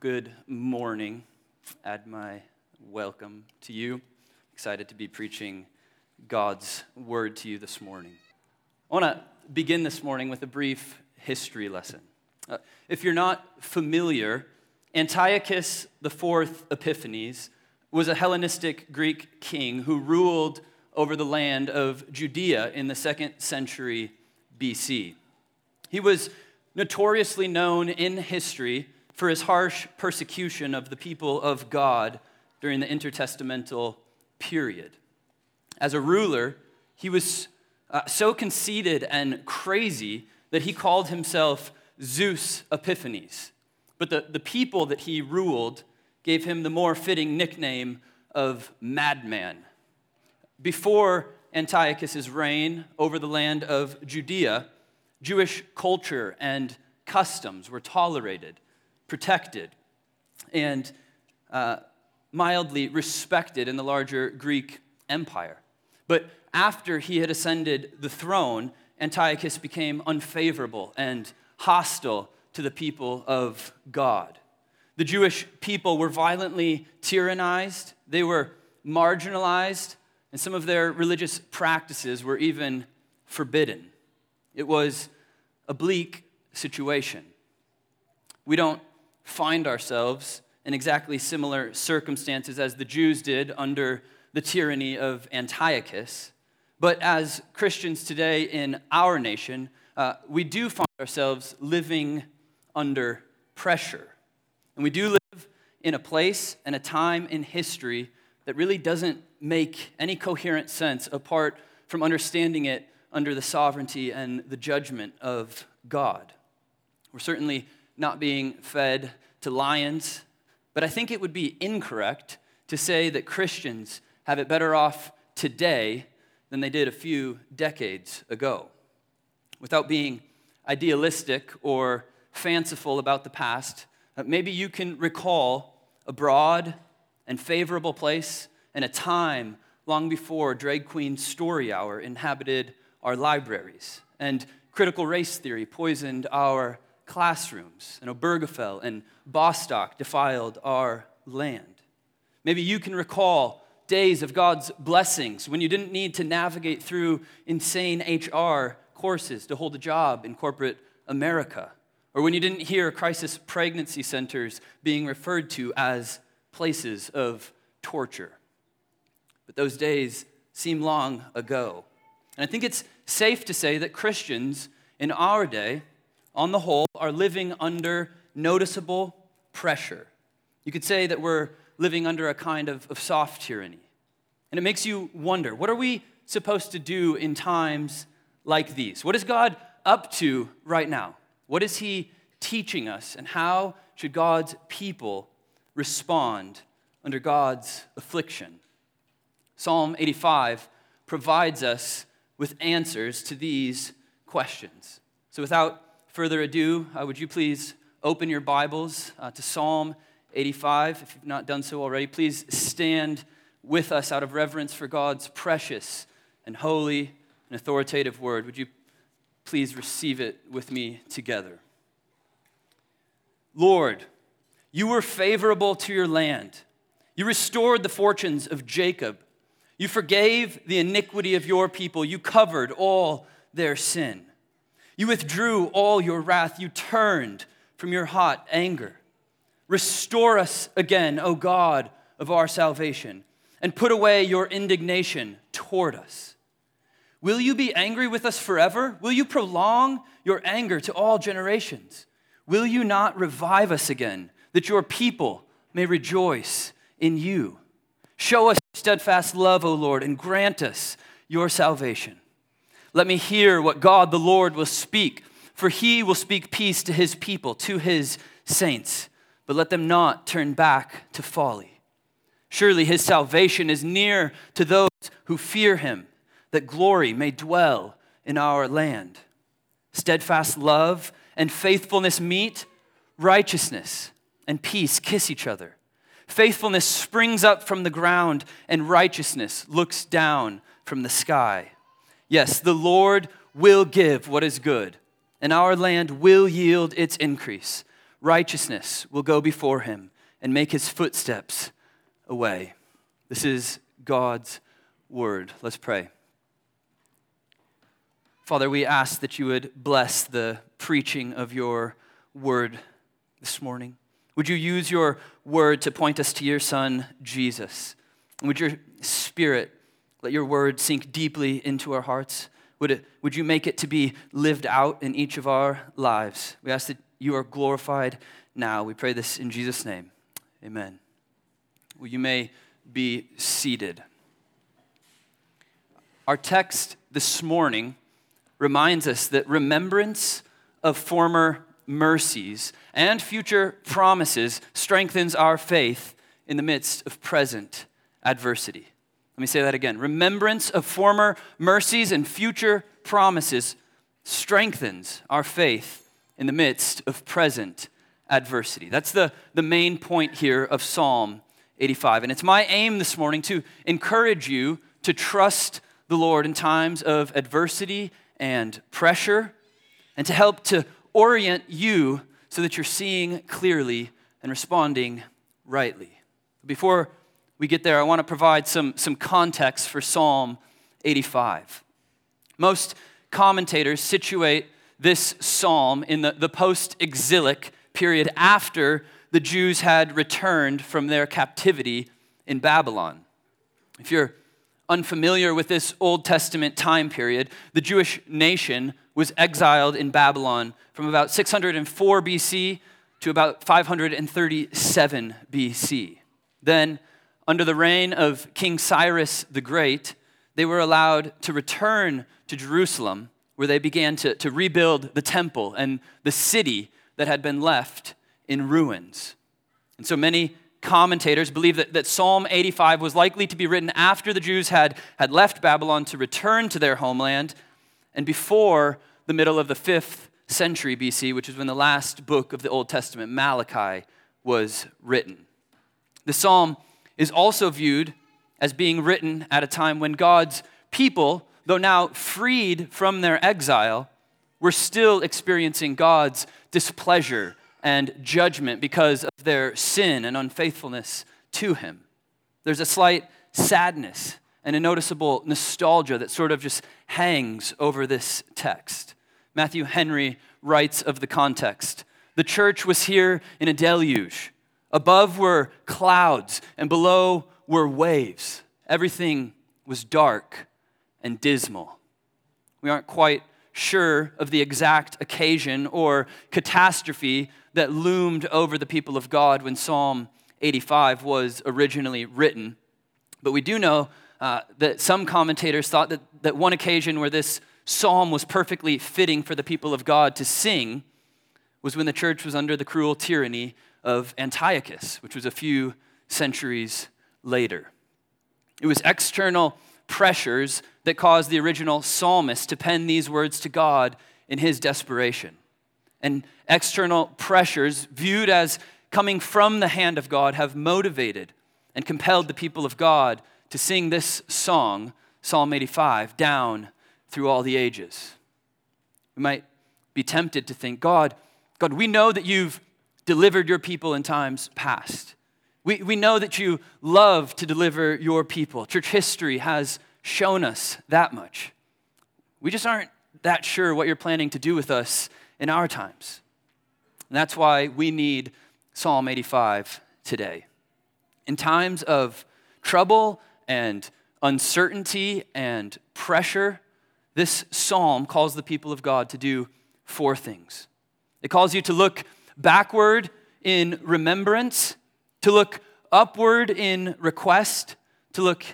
good morning. Add my welcome to you. Excited to be preaching God's word to you this morning. I want to begin this morning with a brief history lesson. Uh, if you're not familiar, Antiochus IV Epiphanes was a Hellenistic Greek king who ruled over the land of Judea in the second century BC. He was notoriously known in history for his harsh persecution of the people of God during the intertestamental period. As a ruler, he was uh, so conceited and crazy that he called himself Zeus Epiphanes. But the, the people that he ruled gave him the more fitting nickname of Madman. Before Antiochus's reign over the land of Judea, Jewish culture and customs were tolerated, protected, and uh, mildly respected in the larger Greek empire. But after he had ascended the throne, Antiochus became unfavorable and hostile to the people of God. The Jewish people were violently tyrannized, they were marginalized, and some of their religious practices were even forbidden. It was a bleak situation. We don't find ourselves in exactly similar circumstances as the Jews did under the tyranny of Antiochus. But as Christians today in our nation, uh, we do find ourselves living under pressure. And we do live in a place and a time in history that really doesn't make any coherent sense apart from understanding it under the sovereignty and the judgment of God. We're certainly not being fed to lions, but I think it would be incorrect to say that Christians have it better off today than they did a few decades ago. Without being idealistic or fanciful about the past, uh, maybe you can recall a broad and favorable place and a time long before drag queen story hour inhabited our libraries, and critical race theory poisoned our classrooms, and Obergefell and Bostock defiled our land. Maybe you can recall days of God's blessings when you didn't need to navigate through insane HR courses to hold a job in corporate America, or when you didn't hear crisis pregnancy centers being referred to as places of torture. But those days seem long ago. And I think it's safe to say that Christians in our day, on the whole, are living under noticeable pressure. You could say that we're living under a kind of, of soft tyranny. And it makes you wonder what are we supposed to do in times like these? What is God up to right now? What is He teaching us? And how should God's people respond under God's affliction? Psalm 85 provides us with answers to these questions. So, without further ado, uh, would you please open your Bibles uh, to Psalm 85? If you've not done so already, please stand with us out of reverence for God's precious and holy and authoritative word. Would you please receive it with me together? Lord, you were favorable to your land. You restored the fortunes of Jacob. You forgave the iniquity of your people. You covered all their sin. You withdrew all your wrath. You turned from your hot anger. Restore us again, O God of our salvation, and put away your indignation toward us. Will you be angry with us forever? Will you prolong your anger to all generations? Will you not revive us again, that your people may rejoice in you? Show us steadfast love, O Lord, and grant us your salvation. Let me hear what God the Lord will speak, for he will speak peace to his people, to his saints, but let them not turn back to folly. Surely his salvation is near to those who fear him, that glory may dwell in our land. Steadfast love and faithfulness meet, righteousness and peace kiss each other. Faithfulness springs up from the ground, and righteousness looks down from the sky. Yes, the Lord will give what is good, and our land will yield its increase. righteousness will go before him and make his footsteps a way. This is God's word. Let's pray. Father, we ask that you would bless the preaching of your word this morning. Would you use your word to point us to your son, Jesus? And would your spirit let your word sink deeply into our hearts? Would, it, would you make it to be lived out in each of our lives? We ask that you are glorified now. We pray this in Jesus' name. Amen. Well, you may be seated. Our text this morning reminds us that remembrance of former mercies and future promises strengthens our faith in the midst of present adversity. Let me say that again. Remembrance of former mercies and future promises strengthens our faith in the midst of present adversity. That's the, the main point here of Psalm 85. And it's my aim this morning to encourage you to trust the Lord in times of adversity and pressure, and to help to orient you so that you're seeing clearly and responding rightly. Before we get there, I want to provide some, some context for Psalm 85. Most commentators situate this psalm in the, the post exilic period after the Jews had returned from their captivity in Babylon. If you're unfamiliar with this Old Testament time period, the Jewish nation was exiled in Babylon from about 604 BC to about 537 BC. Then, under the reign of King Cyrus the Great, they were allowed to return to Jerusalem, where they began to, to rebuild the temple and the city that had been left in ruins. And so many commentators believe that, that Psalm 85 was likely to be written after the Jews had, had left Babylon to return to their homeland and before the middle of the fifth century BC, which is when the last book of the Old Testament, Malachi, was written. The psalm is also viewed as being written at a time when God's people, though now freed from their exile, were still experiencing God's displeasure and judgment because of their sin and unfaithfulness to Him. There's a slight sadness and a noticeable nostalgia that sort of just hangs over this text. Matthew Henry writes of the context The church was here in a deluge. Above were clouds, and below were waves. Everything was dark and dismal. We aren't quite sure of the exact occasion or catastrophe that loomed over the people of God when Psalm 85 was originally written. But we do know uh, that some commentators thought that, that one occasion where this psalm was perfectly fitting for the people of God to sing was when the church was under the cruel tyranny of Antiochus, which was a few centuries later. It was external pressures that caused the original psalmist to pen these words to God in his desperation. And external pressures, viewed as coming from the hand of God, have motivated and compelled the people of God to sing this song, Psalm 85, down through all the ages. We might be tempted to think, God, God, we know that you've delivered your people in times past. We, we know that you love to deliver your people. Church history has shown us that much. We just aren't that sure what you're planning to do with us in our times. And that's why we need Psalm 85 today. In times of trouble and uncertainty and pressure, this psalm calls the people of God to do four things. It calls you to look backward in remembrance to look upward in request, to look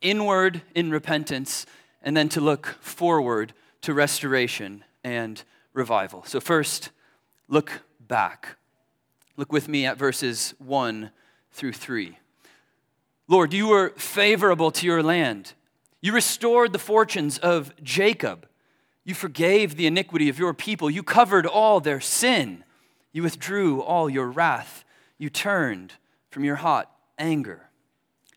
inward in repentance, and then to look forward to restoration and revival. So, first, look back. Look with me at verses 1 through 3. Lord, you were favorable to your land. You restored the fortunes of Jacob. You forgave the iniquity of your people. You covered all their sin. You withdrew all your wrath. You turned from your hot anger.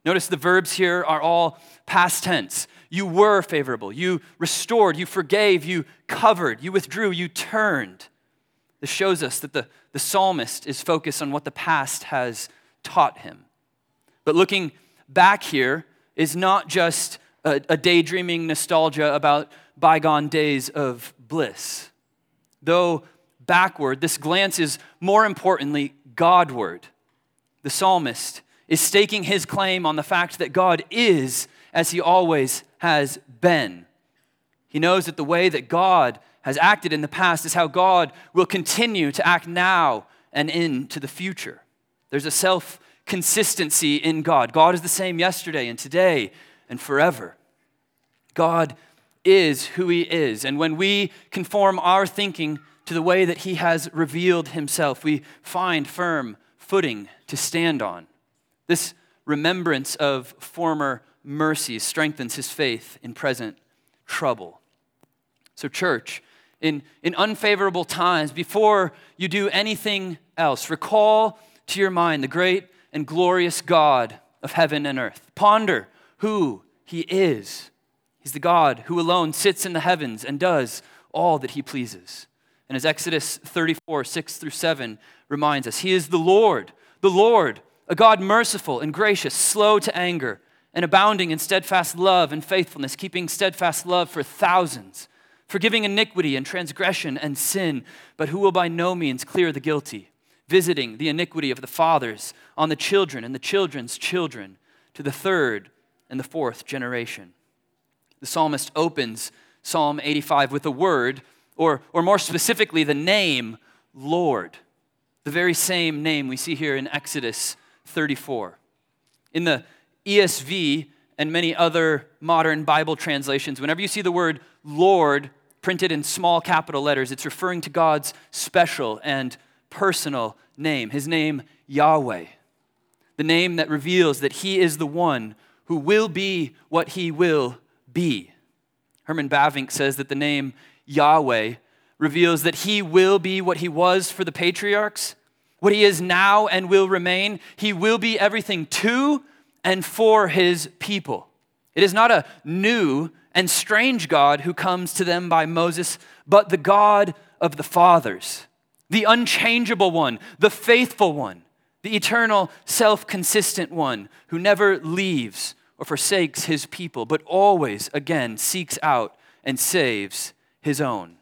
Notice the verbs here are all past tense. You were favorable. You restored. You forgave. You covered. You withdrew. You turned. This shows us that the, the psalmist is focused on what the past has taught him. But looking back here is not just a, a daydreaming nostalgia about bygone days of bliss. Though backward, this glance is more importantly Godward. The psalmist is staking his claim on the fact that God is as he always has been. He knows that the way that God has acted in the past is how God will continue to act now and into the future. There's a self consistency in God. God is the same yesterday and today and forever. God is who He is. And when we conform our thinking to the way that He has revealed Himself, we find firm footing to stand on. This remembrance of former mercies strengthens his faith in present trouble. So, church, in, in unfavorable times, before you do anything else, recall to your mind the great and glorious God of heaven and earth. Ponder who he is. He's the God who alone sits in the heavens and does all that he pleases. And as Exodus 34, 6 through 7 reminds us, he is the Lord, the Lord a God merciful and gracious, slow to anger, and abounding in steadfast love and faithfulness, keeping steadfast love for thousands, forgiving iniquity and transgression and sin, but who will by no means clear the guilty, visiting the iniquity of the fathers on the children and the children's children to the third and the fourth generation. The psalmist opens Psalm 85 with the word, or, or more specifically, the name Lord, the very same name we see here in Exodus 34. In the ESV and many other modern Bible translations, whenever you see the word Lord printed in small capital letters, it's referring to God's special and personal name, his name, Yahweh. The name that reveals that he is the one who will be what he will be. Herman Bavinck says that the name Yahweh reveals that he will be what he was for the patriarchs what he is now and will remain. He will be everything to and for his people. It is not a new and strange God who comes to them by Moses, but the God of the fathers, the unchangeable one, the faithful one, the eternal, self consistent one who never leaves or forsakes his people, but always, again, seeks out and saves his own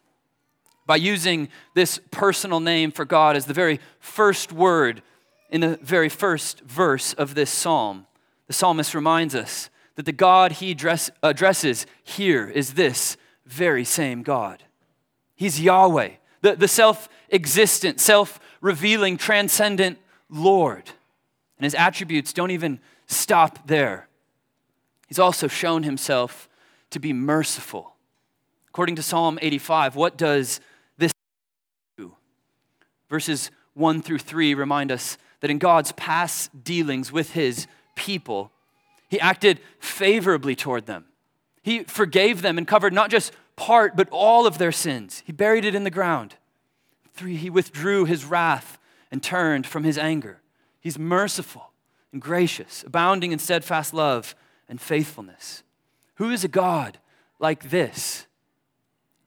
by using this personal name for God as the very first word in the very first verse of this psalm. The psalmist reminds us that the God he address, addresses here is this very same God. He's Yahweh, the, the self existent, self revealing, transcendent Lord. And his attributes don't even stop there. He's also shown himself to be merciful. According to Psalm 85, what does this do? Verses 1 through 3 remind us that in God's past dealings with his people, he acted favorably toward them. He forgave them and covered not just part, but all of their sins. He buried it in the ground. Three, he withdrew his wrath and turned from his anger. He's merciful and gracious, abounding in steadfast love and faithfulness. Who is a God like this?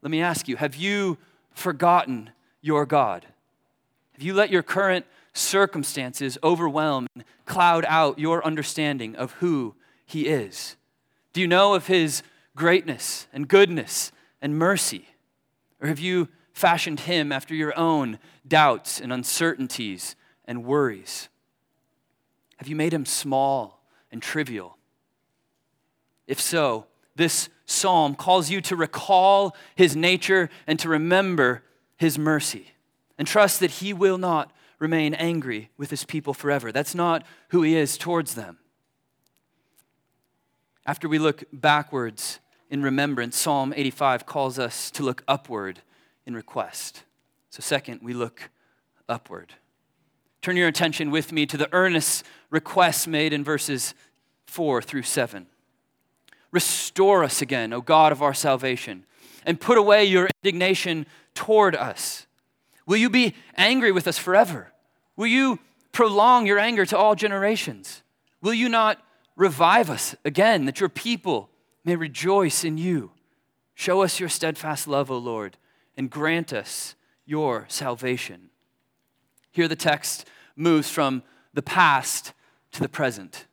Let me ask you have you forgotten your God? Have you let your current circumstances overwhelm and cloud out your understanding of who He is? Do you know of His greatness and goodness and mercy? Or have you fashioned Him after your own doubts and uncertainties and worries? Have you made Him small and trivial? If so, this psalm calls you to recall His nature and to remember His mercy and trust that He will not remain angry with His people forever. That's not who He is towards them. After we look backwards in remembrance, Psalm 85 calls us to look upward in request. So, second, we look upward. Turn your attention with me to the earnest requests made in verses 4 through 7. Restore us again, O God of our salvation, and put away your indignation toward us. Will you be angry with us forever? Will you prolong your anger to all generations? Will you not revive us again, that your people may rejoice in you? Show us your steadfast love, O Lord, and grant us your salvation. Here, the text moves from the past to the present.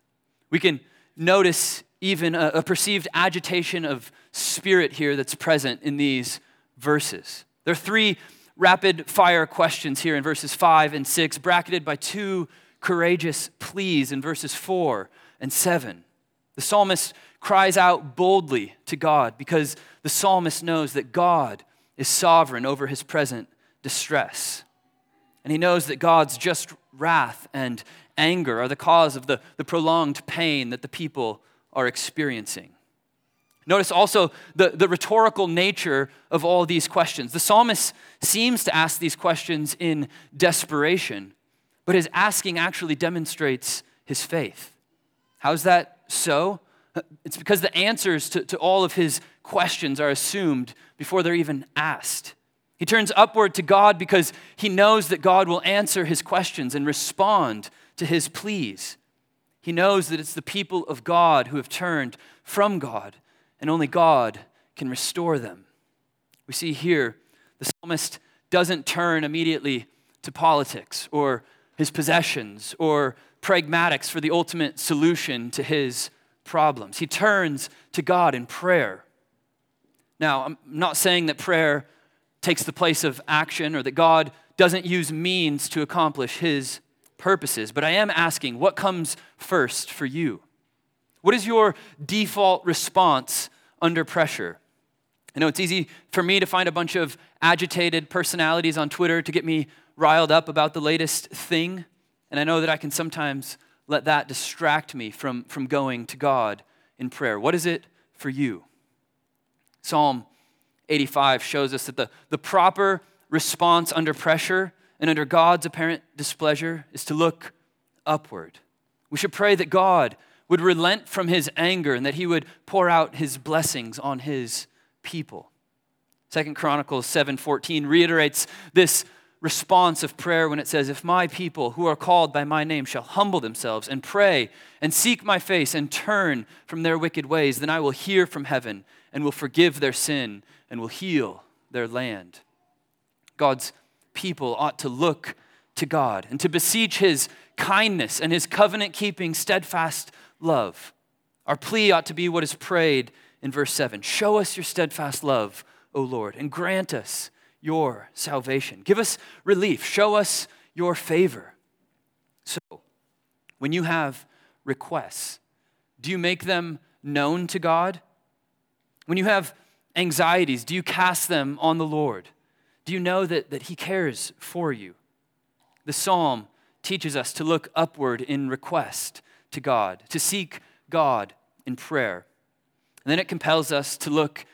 We can notice even a, a, perceived agitation of spirit here that's present in these verses. There are three rapid fire questions here in verses 5 and 6, bracketed by two courageous pleas in verses 4 and 7. The psalmist cries out boldly to God because the psalmist knows that God is sovereign over his present distress. And he knows that God's just wrath and anger are the cause of the, the prolonged pain that the people are experiencing. Notice also the, the rhetorical nature of all these questions. The psalmist seems to ask these questions in desperation, but his asking actually demonstrates his faith. How's that so? It's because the answers to, to all of his questions are assumed before they're even asked. He turns upward to God because he knows that God will answer his questions and respond to his pleas. He knows that it's the people of God who have turned from God, and only God can restore them. We see here the psalmist doesn't turn immediately to politics or his possessions or pragmatics for the ultimate solution to his problems. He turns to God in prayer. Now, I'm not saying that prayer takes the place of action or that God doesn't use means to accomplish his purposes, but I am asking what comes first for you? What is your default response under pressure? I know it's easy for me to find a bunch of agitated personalities on Twitter to get me riled up about the latest thing, and I know that I can sometimes let that distract me from, from going to God in prayer. What is it for you? Psalm 85 shows us that the, the proper response under pressure and under God's apparent displeasure is to look upward. We should pray that God would relent from his anger and that he would pour out his blessings on his people. Second Chronicles 7:14 reiterates this response of prayer when it says, If my people who are called by my name shall humble themselves and pray and seek my face and turn from their wicked ways, then I will hear from heaven and will forgive their sin and will heal their land. God's people ought to look to God and to beseech his kindness and his covenant keeping, steadfast love. Our plea ought to be what is prayed in verse 7 Show us your steadfast love, O Lord, and grant us your salvation. Give us relief. Show us your favor. So, when you have requests, do you make them known to God? When you have anxieties, do you cast them on the Lord? Do you know that, that He cares for you? The psalm teaches us to look upward in request to God, to seek God in prayer. And then it compels us to look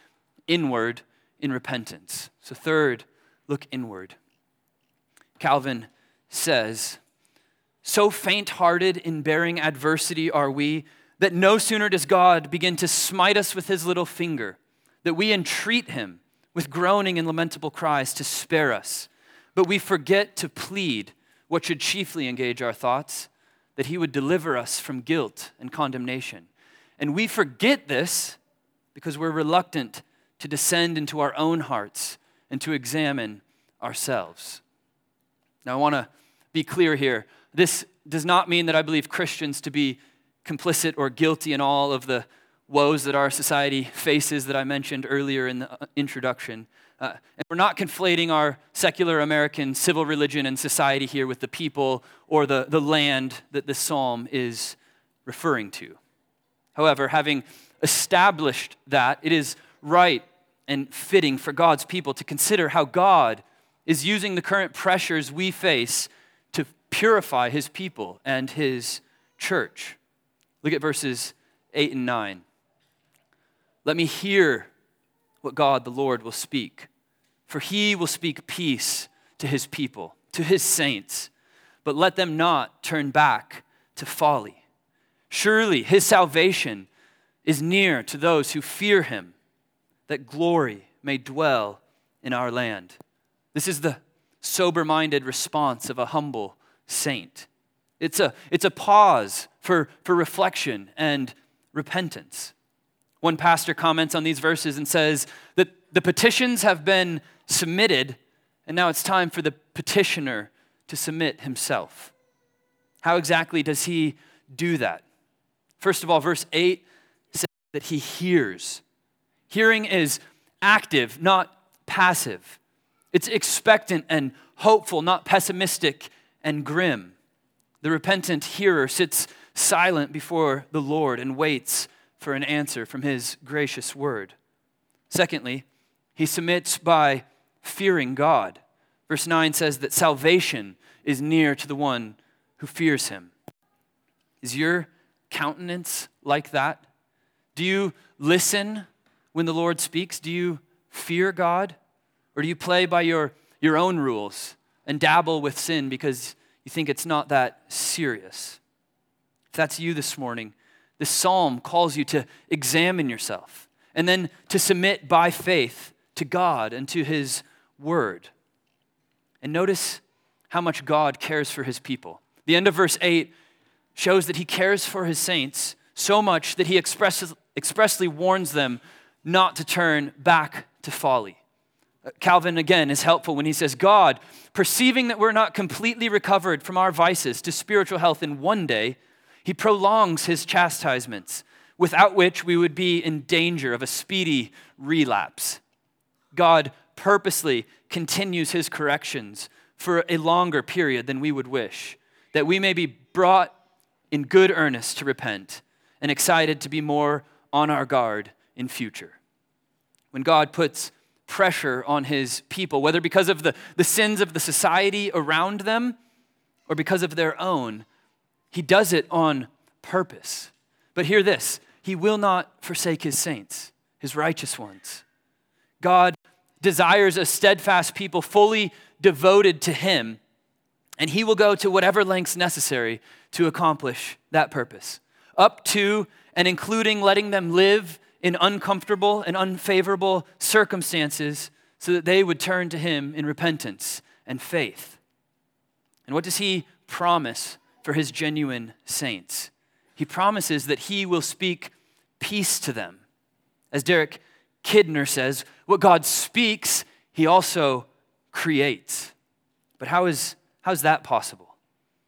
inward in repentance. So, third, look inward. Calvin says, So faint hearted in bearing adversity are we that no sooner does God begin to smite us with his little finger, that we entreat him with groaning and lamentable cries to spare us. But we forget to plead what should chiefly engage our thoughts that he would deliver us from guilt and condemnation. And we forget this because we're reluctant to descend into our own hearts and to examine ourselves. Now, I want to be clear here. This does not mean that I believe Christians to be complicit or guilty in all of the woes that our society faces that I mentioned earlier in the uh, introduction. Uh, and we're not conflating our secular American civil religion and society here with the people or the, the land that this psalm is referring to. However, having established that, it is right and fitting for God's people to consider how God is using the current pressures we face to purify his people and his church. Look at verses 8 and 9. Let me hear what God the Lord will speak, for he will speak peace to his people, to his saints, but let them not turn back to folly. Surely his salvation is near to those who fear him that glory may dwell in our land. This is the sober minded response of a humble saint. It's a, it's a pause for, for reflection and repentance. One pastor comments on these verses and says that the petitions have been submitted And now it's time for the petitioner to submit himself. How exactly does he do that? First of all, verse 8 says that he hears. Hearing is active, not passive. It's expectant and hopeful, not pessimistic and grim. The repentant hearer sits silent before the Lord and waits for an answer from his gracious word. Secondly, he submits by fearing God. Verse 9 says that salvation is near to the one who fears him. Is your countenance like that? Do you listen when the Lord speaks? Do you fear God? Or do you play by your, your own rules and dabble with sin because you think it's not that serious? If that's you this morning, this psalm calls you to examine yourself and then to submit by faith to God and to His Word. And notice how much God cares for His people. The end of verse 8 shows that He cares for His saints so much that He expresses, expressly warns them not to turn back to folly. Uh, Calvin again is helpful when he says, God, perceiving that we're not completely recovered from our vices to spiritual health in one day, he prolongs his chastisements, without which we would be in danger of a speedy relapse. God purposely continues his corrections for a longer period than we would wish, that we may be brought in good earnest to repent and excited to be more on our guard in future. When God puts pressure on his people, whether because of the, the sins of the society around them or because of their own, he does it on purpose. But hear this He will not forsake His saints, His righteous ones. God desires a steadfast people fully devoted to Him, and He will go to whatever lengths necessary to accomplish that purpose, up to and including letting them live in uncomfortable and unfavorable circumstances so that they would turn to Him in repentance and faith. And what does He promise for his genuine saints. He promises that he will speak peace to them. As Derek Kidner says, what God speaks, he also creates. But how is, how is that possible?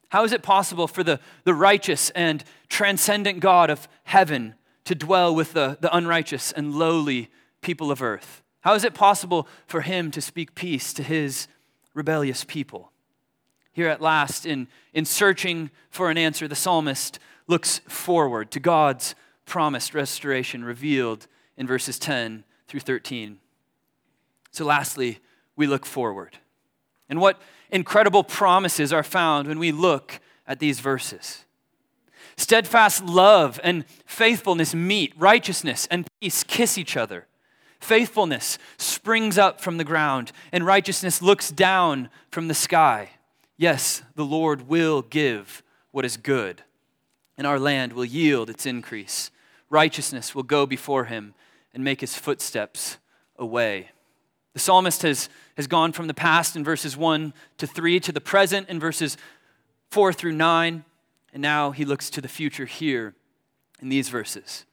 How is it possible for the, the righteous and transcendent God of heaven to dwell with the, the unrighteous and lowly people of earth? How is it possible for him to speak peace to his rebellious people? Here at last, in, in searching for an answer, the psalmist looks forward to God's promised restoration revealed in verses 10 through 13. So, lastly, we look forward. And what incredible promises are found when we look at these verses. Steadfast love and faithfulness meet, righteousness and peace kiss each other. Faithfulness springs up from the ground, and righteousness looks down from the sky. Yes, the Lord will give what is good, and our land will yield its increase. Righteousness will go before him and make his footsteps a way. The psalmist has, has gone from the past in verses 1 to 3 to the present in verses 4 through 9, and now he looks to the future here in these verses.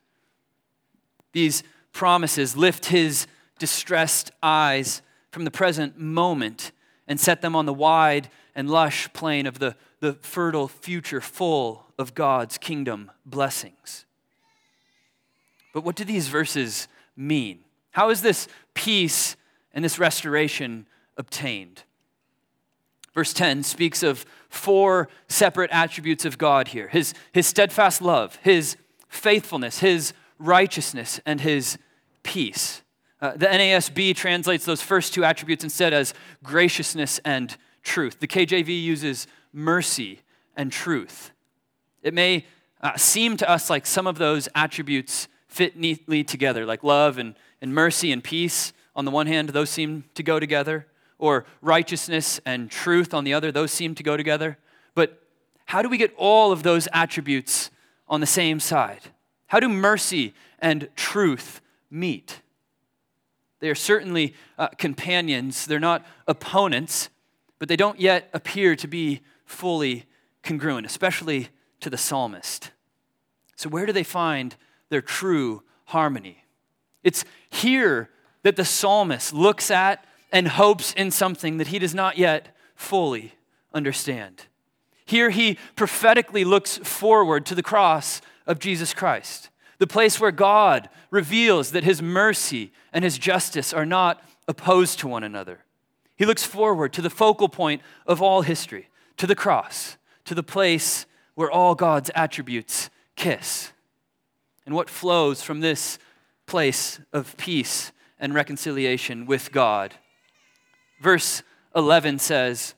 These promises lift his distressed eyes from the present moment and set them on the wide and lush plain of the, the fertile future full of God's kingdom blessings. But what do these verses mean? How is this peace and this restoration obtained? Verse 10 speaks of four separate attributes of God here his, his steadfast love, his faithfulness, his righteousness, and his peace. Uh, the NASB translates those first two attributes instead as graciousness and truth. The KJV uses mercy and truth. It may uh, seem to us like some of those attributes fit neatly together, like love and, and mercy and peace. On the one hand, those seem to go together, or righteousness and truth on the other, those seem to go together. But how do we get all of those attributes on the same side? How do mercy and truth meet? They are certainly uh, companions, they're not opponents, but they don't yet appear to be fully congruent, especially to the psalmist. So, where do they find their true harmony? It's here that the psalmist looks at and hopes in something that he does not yet fully understand. Here he prophetically looks forward to the cross of Jesus Christ, the place where God reveals that his mercy and his justice are not opposed to one another. He looks forward to the focal point of all history, to the cross, to the place where all God's attributes kiss. And what flows from this place of peace and reconciliation with God. Verse 11 says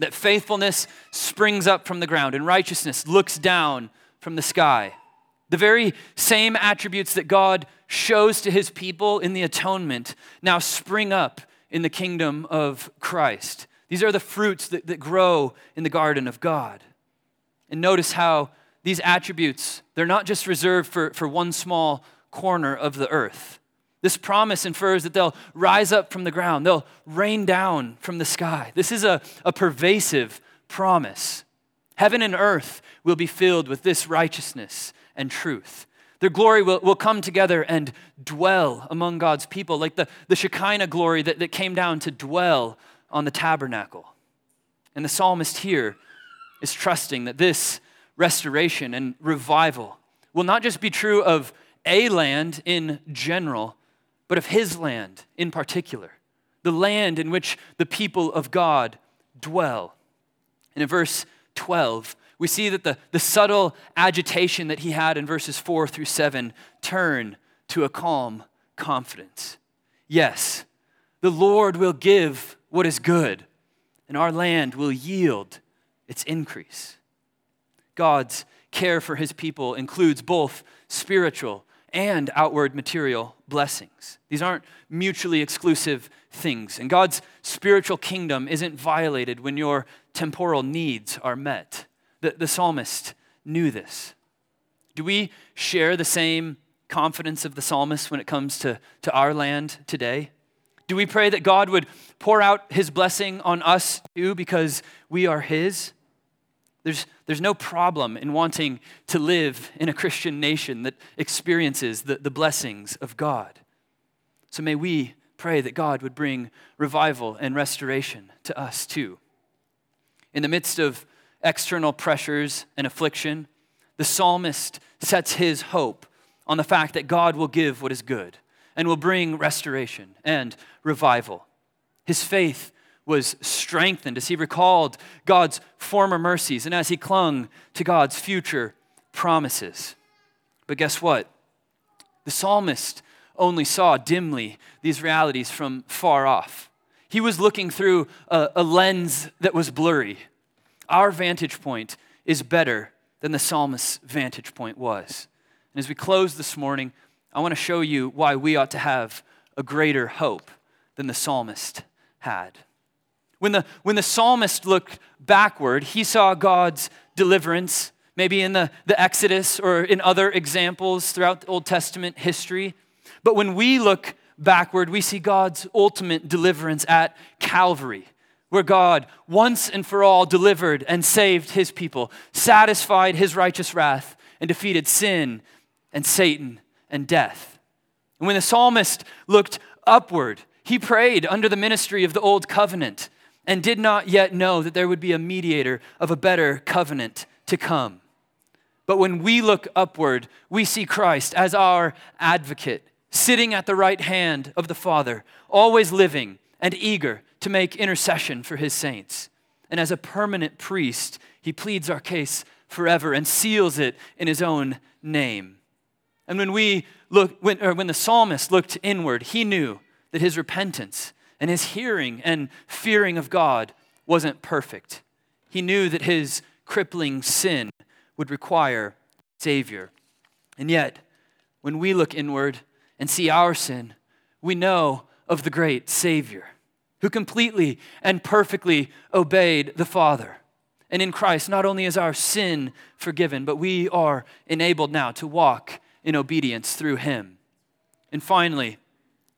that faithfulness springs up from the ground and righteousness looks down from the sky. The very same attributes that God shows to his people in the atonement now spring up in the kingdom of Christ. These are the fruits that, that grow in the garden of God. And notice how these attributes, they're not just reserved for, for one small corner of the earth. This promise infers that they'll rise up from the ground, they'll rain down from the sky. This is a, a pervasive promise. Heaven and earth will be filled with this righteousness and truth. Their glory will, will come together and dwell among God's people, like the, the Shekinah glory that, that came down to dwell on the tabernacle. And the psalmist here is trusting that this restoration and revival will not just be true of a land in general, but of his land in particular, the land in which the people of God dwell. And in verse 12, we see that the, the subtle agitation that he had in verses 4 through 7 turn to a calm confidence. Yes, the Lord will give what is good, and our land will yield its increase. God's care for his people includes both spiritual and outward material blessings. These aren't mutually exclusive things. And God's spiritual kingdom isn't violated when your temporal needs are met. The, the psalmist knew this. Do we share the same confidence of the psalmist when it comes to, to our land today? Do we pray that God would pour out his blessing on us too because we are his? There's, there's no problem in wanting to live in a Christian nation that experiences the, the blessings of God. So may we pray that God would bring revival and restoration to us too. In the midst of external pressures and affliction, the psalmist sets his hope on the fact that God will give what is good and will bring restoration and revival. His faith was strengthened as he recalled God's former mercies and as he clung to God's future promises. But guess what? The psalmist only saw dimly these realities from far off. He was looking through a, a, lens that was blurry. Our vantage point is better than the psalmist's vantage point was. And as we close this morning, I want to show you why we ought to have a greater hope than the psalmist had. When the, when the psalmist looked backward, he saw God's deliverance, maybe in the, the Exodus or in other examples throughout the Old Testament history. But when we look backward, we see God's ultimate deliverance at Calvary, where God once and for all delivered and saved his people, satisfied his righteous wrath, and defeated sin and Satan and death. And when the psalmist looked upward, he prayed under the ministry of the old covenant and did not yet know that there would be a mediator of a better covenant to come. But when we look upward, we see Christ as our advocate, sitting at the right hand of the Father, always living and eager to make intercession for his saints. And as a permanent priest, he pleads our case forever and seals it in his own name. And when we look, when, when the psalmist looked inward, he knew that his repentance and his hearing and fearing of God wasn't perfect. He knew that his crippling sin would require Savior. And yet, when we look inward and see our sin, we know of the great Savior who completely and perfectly obeyed the Father. And in Christ, not only is our sin forgiven, but we are enabled now to walk in obedience through Him. And finally,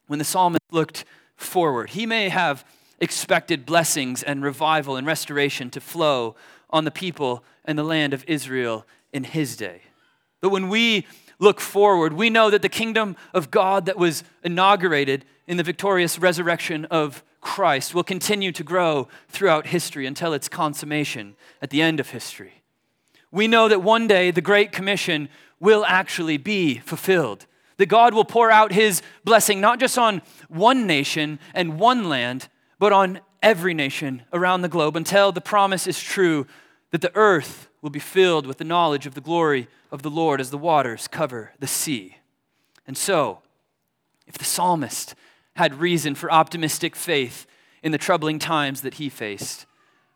when the psalmist looked forward. He may have expected blessings and revival and restoration to flow on the people and the land of Israel in his day. But when we look forward, we know that the kingdom of God that was inaugurated in the victorious resurrection of Christ will continue to grow throughout history until its consummation at the end of history. We know that one day the Great Commission will actually be fulfilled. That God will pour out his blessing not just on one nation and one land, but on every nation around the globe until the promise is true that the earth will be filled with the knowledge of the glory of the Lord as the waters cover the sea. And so, if the psalmist had reason for optimistic faith in the troubling times that he faced,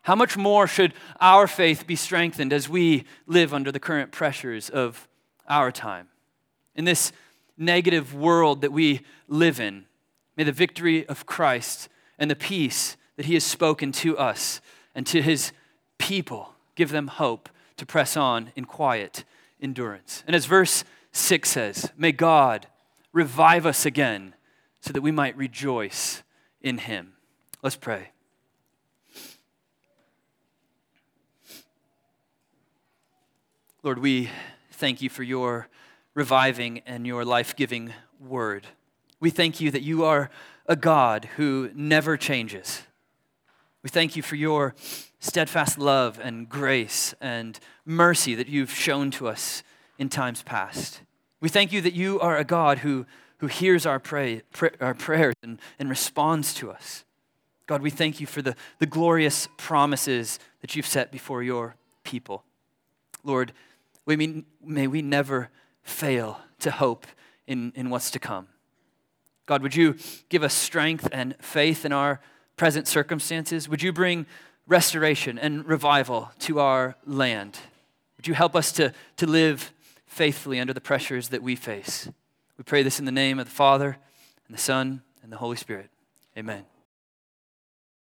how much more should our faith be strengthened as we live under the current pressures of our time? In this negative world that we live in, may the victory of Christ and the peace that he has spoken to us and to his people give them hope to press on in quiet endurance. And as verse 6 says, may God revive us again so that we might rejoice in him. Let's pray. Lord, we thank you for your reviving and your life giving word. We thank you that you are a God who never changes. We thank you for your steadfast love and grace and mercy that you've shown to us in times past. We thank you that you are a God who, who hears our, pray, our prayers and, and responds to us. God, we thank you for the, the glorious promises that you've set before your people. Lord, we mean, may we never fail to hope in, in what's to come. God, would you give us strength and faith in our present circumstances? Would you bring restoration and revival to our land? Would you help us to, to live faithfully under the pressures that we face? We pray this in the name of the Father, and the Son, and the Holy Spirit. Amen.